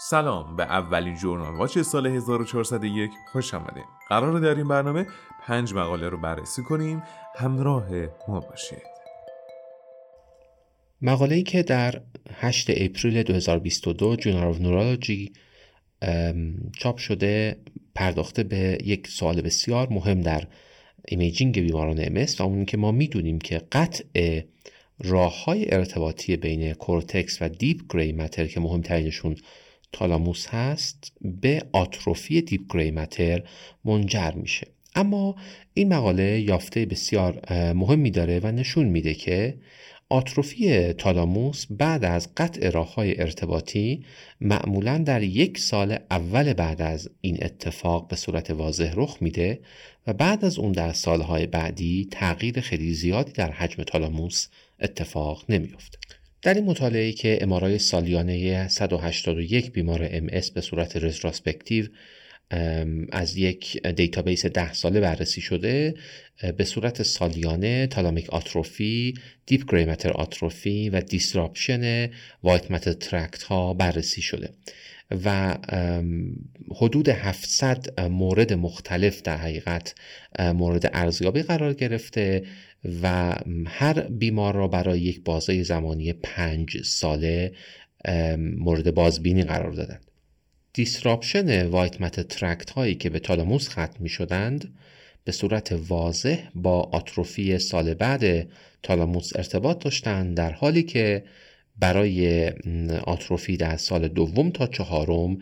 سلام به اولین Journal Watch سال 1401 خوش آمدید. قراره در این برنامه پنج مقاله رو بررسی کنیم همراه ما باشید. مقاله ای که در 8 April 2022 Journal of Neurology چاپ شده پرداخته به یک سوال بسیار مهم در imaging بیماران MS و اون که ما می‌دونیم که قطع راه های ارتباطی بین کورتکس و deep gray matter که مهمترینشون تالاموس هست به آتروفی دیپ گری متر منجر میشه اما این مقاله یافته بسیار مهمی داره و نشون میده که آتروفی تالاموس بعد از قطع راه های ارتباطی معمولا در یک سال اول بعد از این اتفاق به صورت واضح رخ میده و بعد از اون در سالهای بعدی تغییر خیلی زیادی در حجم تالاموس اتفاق نمیافته. در این مطالعه که MRI سالیانه 181 بیمار MS به صورت retrospective از یک database ده ساله بررسی شده به صورت سالیانه thalamic atrophy، deep gray matter atrophy و disruption white matter tract ها بررسی شده و حدود 700 مورد مختلف در حقیقت مورد ارزیابی قرار گرفته و هر بیمار را برای یک بازه زمانی پنج ساله مورد بازبینی قرار دادند. disruption white matter tract هایی که به تالاموس ختم می شدند به صورت واضح با آتروفی سال بعد تالاموس ارتباط داشتند در حالی که برای آتروفی در سال دوم تا چهارم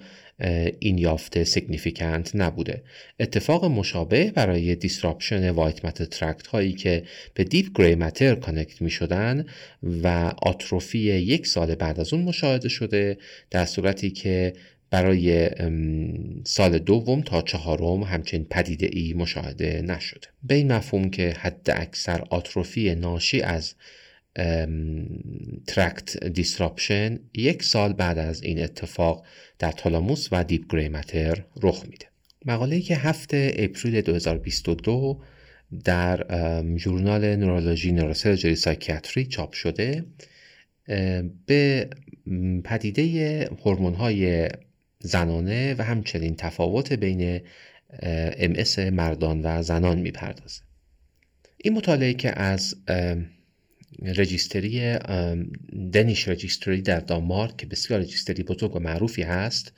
این یافته significant نبوده. اتفاق مشابه برای disruption white matter tract هایی که به deep gray matter connect می شدن و آتروفی یک سال بعد از اون مشاهده شده در صورتی که برای سال دوم تا چهارم همچنین پدیده ای مشاهده نشده. به این مفهوم که حد اکثر آتروفی ناشی از tract disruption یک سال بعد از این اتفاق در تالاموس و deep gray matter رخ میده. مقاله که هفته April 2022 در ژورنال Neurology Neurosurgery Psychiatry چاپ شده به پدیده هورمون های زنانه و همچنین تفاوت بین MS مردان و زنان می‌پردازه. این مطالعه که از registry دنیش رجیستری در دانمارک که بسیار رجیستری بزرگ و معروفی هست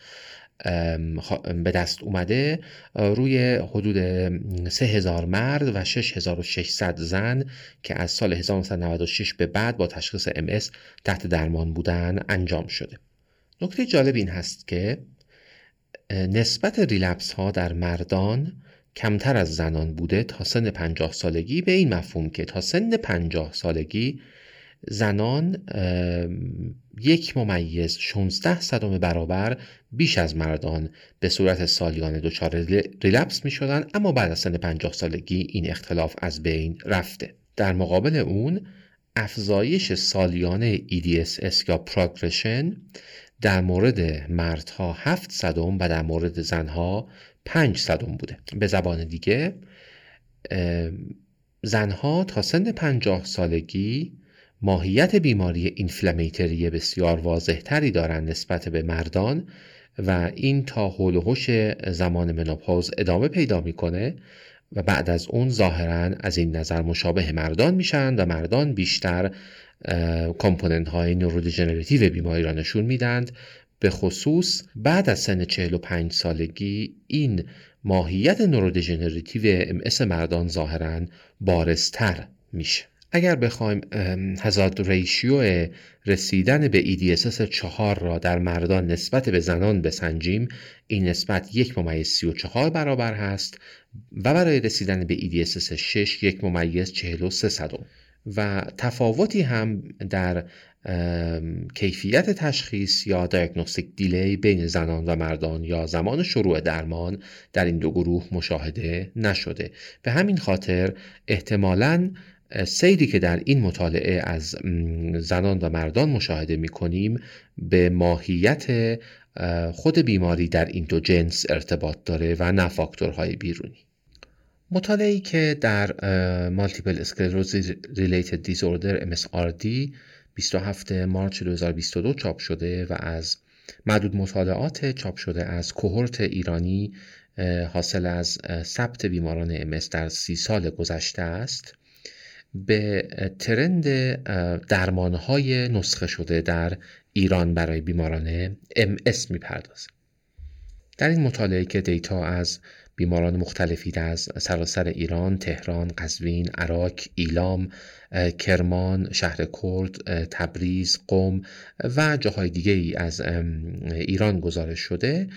به دست اومده روی حدود 3000 مرد و 6600 زن که از سال 1996 به بعد با تشخیص MS تحت درمان بودن انجام شده. نکته جالب این هست که نسبت ریلپس ها در مردان کمتر از زنان بوده تا سن پنجاه سالگی. به این مفهوم که تا سن پنجاه سالگی زنان یک ممیز 16 صدم برابر بیش از مردان به صورت سالیانه دچار ریلپس می شدن. اما بعد از سن 50 سالگی این اختلاف از بین رفته. در مقابل اون افزایش سالیانه EDSS یا پروگرشن در مورد مردها 7 صدم و در مورد زنها 5 صدم بوده. به زبان دیگه زنها تا سن 50 سالگی ماهیت بیماری اینفلامیتری بسیار واضح تری دارند نسبت به مردان و این تا حول و زمان منوپوز ادامه پیدا می‌کنه و بعد از اون ظاهرا از این نظر مشابه مردان میشن و مردان بیشتر کامپوننت های نورودژنراتیو بیماری را نشون میدند. به خصوص بعد از سن 45 سالگی این ماهیت نورودژنراتیو ام مردان ظاهرا بارزتر میشه. اگر بخوایم هزارد ریشیو رسیدن به EDSS 4 را در مردان نسبت به زنان بسنجیم این نسبت یک ممیز 34 برابر هست و برای رسیدن به EDSS 6 یک ممیز 43 صدم. و تفاوتی هم در کیفیت تشخیص یا دیاگنوستیک دیلی بین زنان و مردان یا زمان شروع درمان در این دو گروه مشاهده نشده. به همین خاطر احتمالاً سیری که در این مطالعه از زنان و مردان مشاهده می کنیم به ماهیت خود بیماری در این دو جنس ارتباط داره و نه فاکتورهای بیرونی. مطالعه که در مالتیپل اسکلروز ریلیتد دیزوردر MSRD 27 مارچ 2022 چاپ شده و از معدود مطالعات چاپ شده از کوهورت ایرانی حاصل از ثبت بیماران امس در سی سال گذشته است. به ترند درمانهای نسخه شده در ایران برای بیماران MS می‌پردازه. در این مطالعه که دیتا از بیماران مختلفی از سراسر ایران، تهران، قزوین، عراق، ایلام، کرمان، شهر کرد، تبریز، قم و جاهای دیگه ای از ایران گزارش شده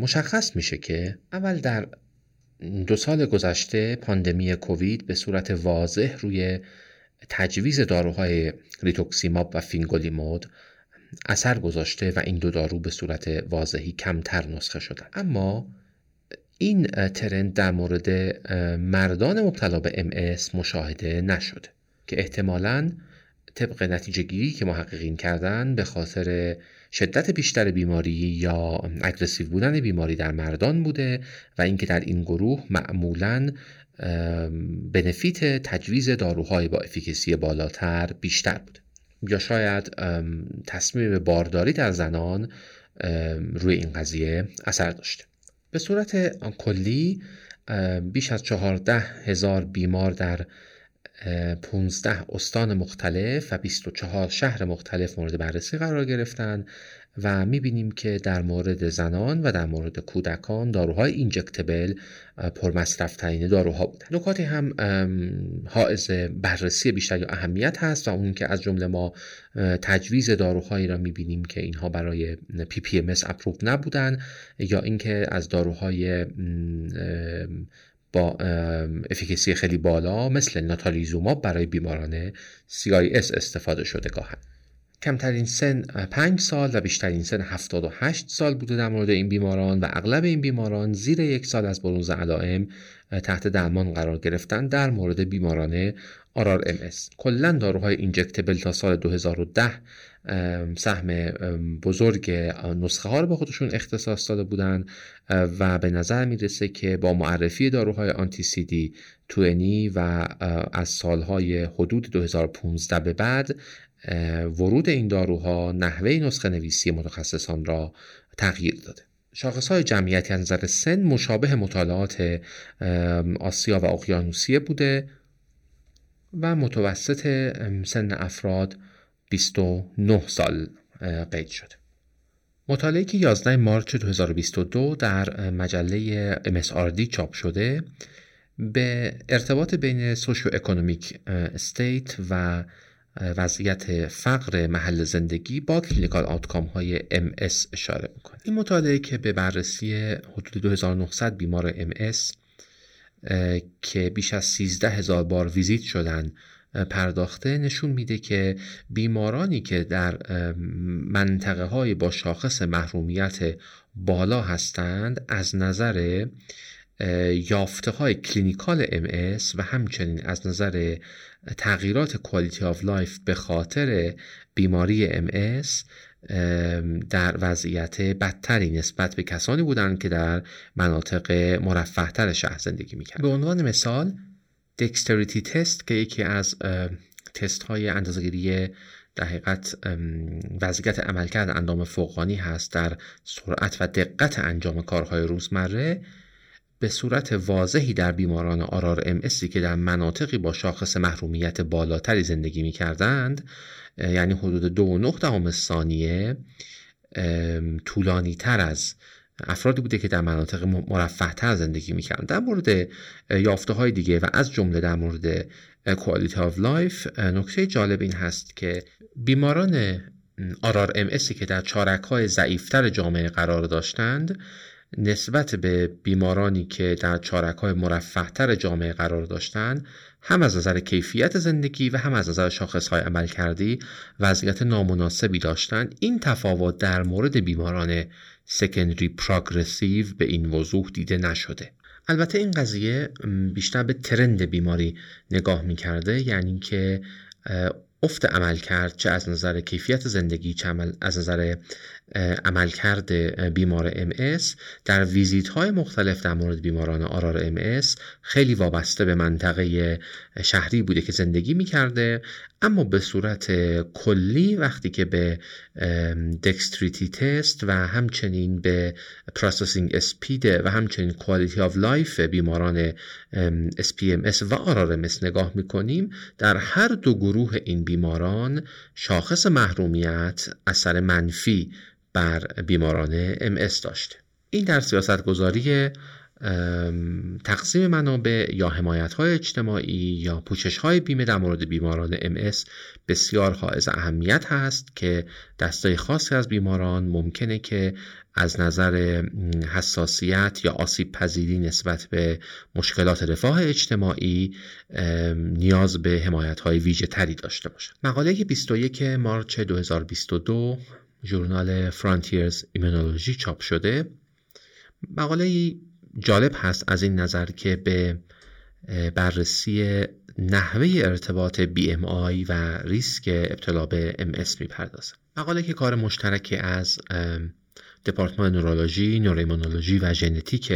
مشخص میشه که اول در دو سال گذشته پاندمی کووید به صورت واضح روی تجویز داروهای ریتوکسیماب و فینگولیمود اثر گذاشته و این دو دارو به صورت واضحی کمتر نسخه شده. اما این trend در مورد مردان مبتلا به MS مشاهده نشده که احتمالا طبق نتیجه گیری که محققین کردن به خاطر شدت بیشتر بیماری یا اگرسیو بودن بیماری در مردان بوده و اینکه در این گروه معمولا بنفیت تجویز داروهای با افیکسی بالاتر بیشتر بوده. یا شاید تصمیم بارداری در زنان روی این قضیه اثر داشته. به صورت کلی بیش از چهارده هزار بیمار در 15 استان مختلف و 24 شهر مختلف مورد بررسی قرار گرفتن و می‌بینیم که در مورد زنان و در مورد کودکان داروهای اینجکتبل پرمصرفترین داروها بودن نکاتی هم حائز بررسی بیشتر یا اهمیت هست و اون که از جمله ما تجویز داروهایی را می‌بینیم که اینها برای PPMS approve نبودن یا اینکه از داروهای با efficacy خیلی بالا مثل ناتالیزوماب برای بیماران CIS استفاده شده گاهاً. کمترین سن 5 سال و بیشترین سن 78 سال بوده در مورد این بیماران و اغلب این بیماران زیر یک سال از بروز علائم تحت درمان قرار گرفتن در مورد بیماران MS. کلا داروهای injectable تا سال 2010 سهم بزرگ نسخه ها رو به خودشون اختصاص داده بودن و به نظر می‌رسه که با معرفی داروهای آنتی سی دی و از سالهای حدود 2015 به بعد ورود این داروها نحوه نسخه نویسی متخصصان را تغییر داده. شاخص های جمعیتی از نظر سن مشابه مطالعات آسیا و اقیانوسیه بوده. و متوسط سن افراد 29 سال قید شده مطالعه که 11 March 2022 در مجله MSRD چاپ شده به ارتباط بین socioeconomic state و وضعیت فقر محل زندگی با clinical outcome های MS اشاره می‌کنه. این مطالعه که به بررسی حدود 2900 بیمار MS که بیش از 13 هزار بار ویزیت شدن پرداخته نشون میده که بیمارانی که در منطقه های با شاخص محرومیت بالا هستند از نظر یافته های clinical MS و همچنین از نظر تغییرات quality of life به خاطر بیماری MS در وضعیت بدتری نسبت به کسانی بودند که در مناطق مرفهتر شهر زندگی می‌کرد به عنوان مثال دکستریتی تست که یکی از تست های اندازگیری در وضعیت عملکرد اندام فوقانی هست در سرعت و دقت انجام کارهای روزمره به صورت واضحی در بیماران آرار ام که در مناطقی با شاخص محرومیت بالاتری زندگی می کردند یعنی حدود دو نه ثانیه طولانی تر از افرادی بوده که در مناطق مرفه تر زندگی می‌کردن در مورد یافته های دیگه و از جمله در مورد quality of life نکته جالب این هست که بیماران RRMS که در چارک های ضعیفتر جامعه قرار داشتند نسبت به بیمارانی که در چارک های مرفهتر جامعه قرار داشتند هم از نظر کیفیت زندگی و هم از نظر شاخص های عملکردی وضعیت نامناسبی داشتند این تفاوت در مورد بیماران سکندری پروگرسیو به این وضوح دیده نشده. البته این قضیه بیشتر به ترند بیماری نگاه می کرده یعنی که افت عمل کرد چه از نظر کیفیت زندگی چه از نظر عملکرد بیمار ام در ویزیت های مختلف در مورد بیماران آرار ام خیلی وابسته به منطقه شهری بوده که زندگی می‌کرده. اما به صورت کلی وقتی که به dexterity test و همچنین به processing speed و همچنین quality of life بیماران SPMS و RRMS نگاه می‌کنیم در هر دو گروه این بیماران شاخص محرومیت اثر منفی بر بیماران MS داشته این در سیاست گذاری تقسیم منابع یا حمایت های اجتماعی یا پوشش های بیمه در مورد بیماران MS بسیار حائز اهمیت هست که دستای خاصی از بیماران ممکنه که از نظر حساسیت یا آسیب پذیری نسبت به مشکلات رفاه اجتماعی نیاز به حمایت های ویژه تری داشته باشه مقاله 21 مارچ 2022 ژورنال فرانتیرز ایمونولوژی چاپ شده. مقاله جالب هست از این نظر که به بررسی نحوه ارتباط BMI و ریسک ابتلا به MS می‌پردازه. مقاله که کار مشترکی از دپارتمان نورولوژی، neuroimmunology و ژنتیک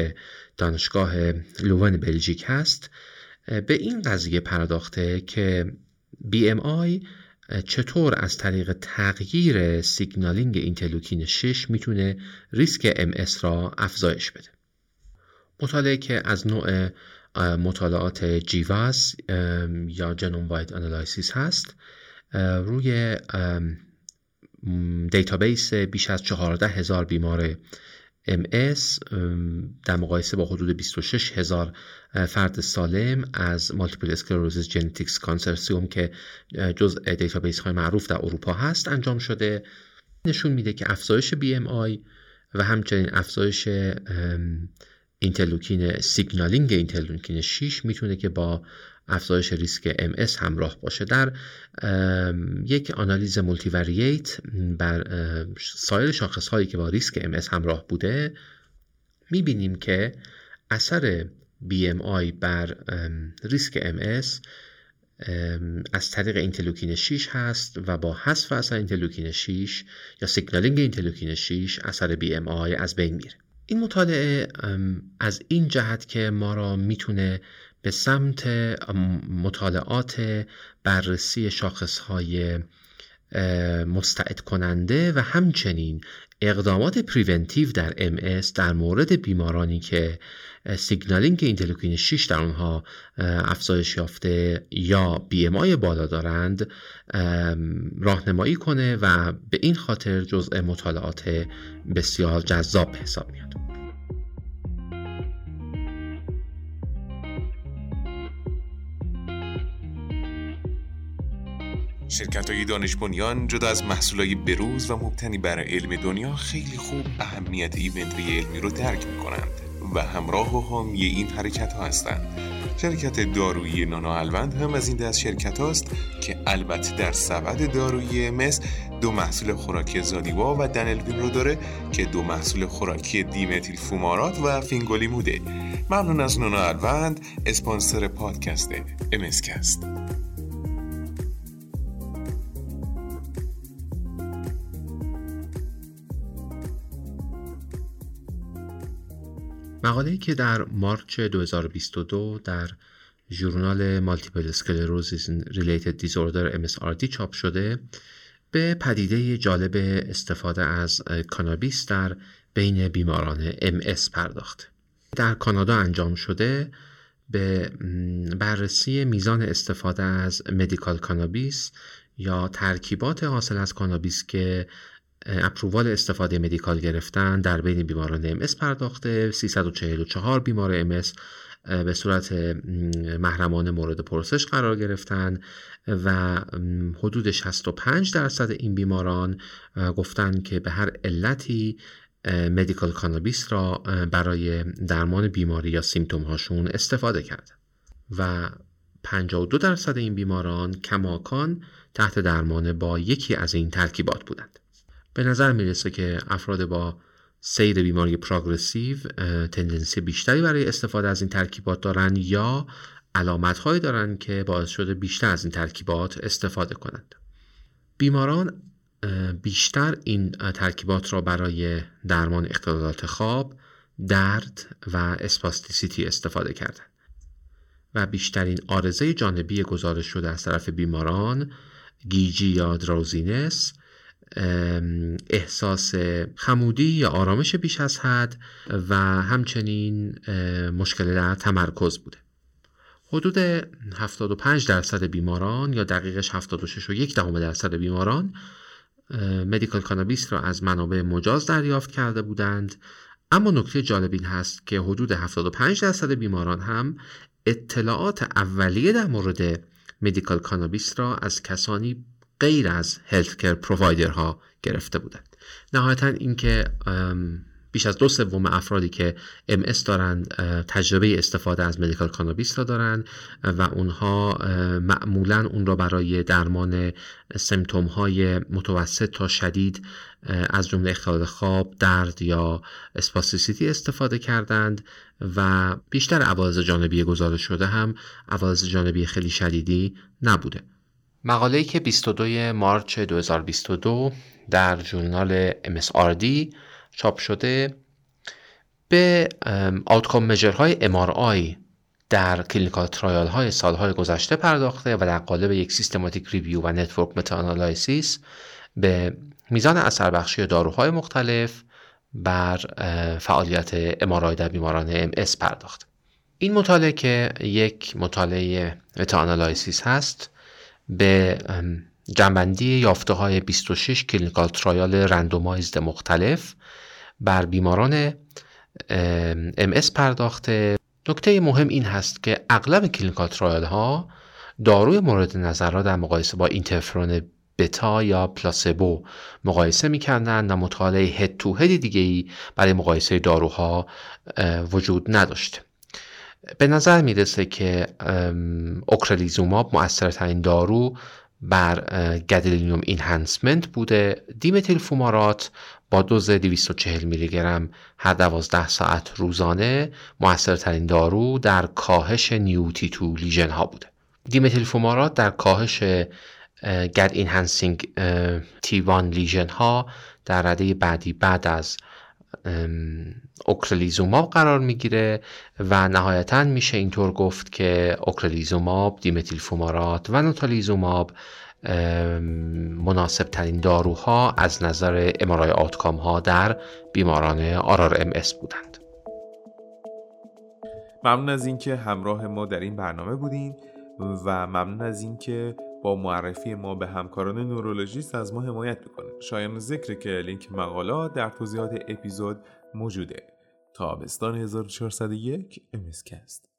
دانشگاه لوون بلژیک هست. به این قضیه پرداخته که BMI چطور از طریق تغییر signaling interleukin 6 می‌تونه ریسک MS را افزایش بده؟ مطالعه که از نوع مطالعات GWAS یا genome-wide analysis هست روی دیتابیس بیش از 14 هزار بیمار MS در مقایسه با حدود 26 هزار فرد سالم از Multiple Sclerosis Genetics Consortium که جزء دیتابیس های معروف در اروپا هست انجام شده. نشون میده که افزایش BMI و همچنین افزایش interleukin signaling interleukin 6 می‌تونه که با افزایش ریسک MS همراه باشه. در یک آنالیز multivariate بر سایر شاخص هایی که با ریسک MS همراه بوده می‌بینیم که اثر BMI بر ریسک MS از طریق interleukin 6 هست و با حذف اثر interleukin 6 یا signaling interleukin 6 اثر BMI از بین میره. این مطالعه از این جهت که ما را می‌تونه به سمت مطالعات بررسی شاخصهای مستعد کننده و همچنین اقدامات preventive در ام در مورد بیمارانی که signaling interleukin 6 در اونها افزایش یافته یا بی ام بالا دارند راهنمایی کنه و به این خاطر جزء مطالعات بسیار جذاب حساب میاد شرکت های دانش بنیان جدا از محصول های بروز و مبتنی بر علم دنیا خیلی خوب اهمیت ایونت علمی رو درک می‌کنند و همراه و حامی این حرکت ها هستند. شرکت دارویی نانا الوند هم از این دست شرکت هاست که البته در سبد دارویی مس دو محصول خوراکی زادیوا و دنلوین رو داره که دو محصول خوراکی دیمتیل فومارات و فینگولیموده ممنون از نانا الوند اسپانسر پادکست امسکست مقاله‌ای که در March 2022 در ژورنال Multiple Sclerosis Related Disorder MSRD چاپ شده به پدیده جالب استفاده از کانابیس در بین بیماران MS پرداخته در کانادا انجام شده به بررسی میزان استفاده از medical cannabis یا ترکیبات حاصل از کانابیس که اپرووال استفاده مدیکال گرفتن در بین بیماران ام پرداخته 344 بیمار ام به صورت محرمانه مورد پرسش قرار گرفتن و حدود 65 درصد این بیماران گفتن که به هر علتی مدیکال کانابیس را برای درمان بیماری یا سیمتوم هاشون استفاده کرد. و 52 درصد این بیماران کماکان تحت درمان با یکی از این ترکیبات بودند. به نظر می‌رسه که افراد با سیر بیماری progressive tendency بیشتری برای استفاده از این ترکیبات دارند یا علامت هایی دارند که باعث شده بیشتر از این ترکیبات استفاده کنند. بیماران بیشتر این ترکیبات را برای درمان اختلالات خواب درد و spasticity استفاده کردند و بیشترین آرزه جانبی گزارش شده از طرف بیماران گیجی یا دراوزینس احساس خمودی یا آرامش بیش از حد و همچنین مشکل در تمرکز بوده. حدود 75 درصد بیماران یا دقیقش 76 و یک دهم درصد بیماران مدیکال کانابیس را از منابع مجاز دریافت کرده بودند. اما نکته جالب این هست که حدود 75 درصد بیماران هم اطلاعات اولیه در مورد مدیکال کانابیس را از کسانی غیر از هلت کر پرووایدرها گرفته بودند نهایتا اینکه بیش از دو سوم افرادی که ام دارند تجربه استفاده از مدیکال کانابیس را دارند و اونها معمولا اون را برای درمان سمتوم های متوسط تا شدید از جمله اختلال خواب، درد یا spasticity استفاده کردند و بیشتر عوارض جانبی گزارش شده هم عوارض جانبی خیلی شدیدی نبوده. مقاله که 22 March 2022 در ژورنال MSRD چاپ شده به outcome measure های MRI در clinical trial های سالهای گذشته پرداخته و در قالب یک systematic review و network meta-analysis به میزان اثر بخشی داروهای مختلف بر فعالیت MRI در بیماران MS پرداخت. این مطالعه که یک مطالعه meta-analysis هست به جمع‌بندی یافته های 26 clinical trial randomized مختلف بر بیماران MS پرداخته. نکته مهم این هست که اغلب clinical trial ها داروی مورد نظر را در مقایسه با اینترفرون بتا یا پلاسبو مقایسه می‌کردند و مطالعه هد تو هد دیگه ای برای مقایسه داروها وجود نداشت. به نظر می‌رسه که اوکرلیزوماب مؤثرترین دارو بر گدلینیوم اینهانسمنت بوده. دیمتیل فومارات با دوز 240 میلی گرم هر 12 ساعت روزانه موثرترین دارو در کاهش new T2 lesion ها بوده. دیمتیل فومارات در کاهش Gd enhancing T1 lesion ها در رده بعدی بعد از اوکرلیزوماب قرار می‌گیره و نهایتا میشه اینطور گفت که اوکرلیزوماب دیمتیل فومارات و ناتالیزوماب مناسب ترین داروها از نظر MRI outcome ها در بیماران RRMS بودند. ممنون از اینکه همراه ما در این برنامه بودین و ممنون از اینکه با معرفی ما به همکاران نورولوژیست از ما حمایت می‌کنین. شایان ذکر که لینک مقالات در توضیحات اپیزود موجوده. تابستان 1401 امسکست.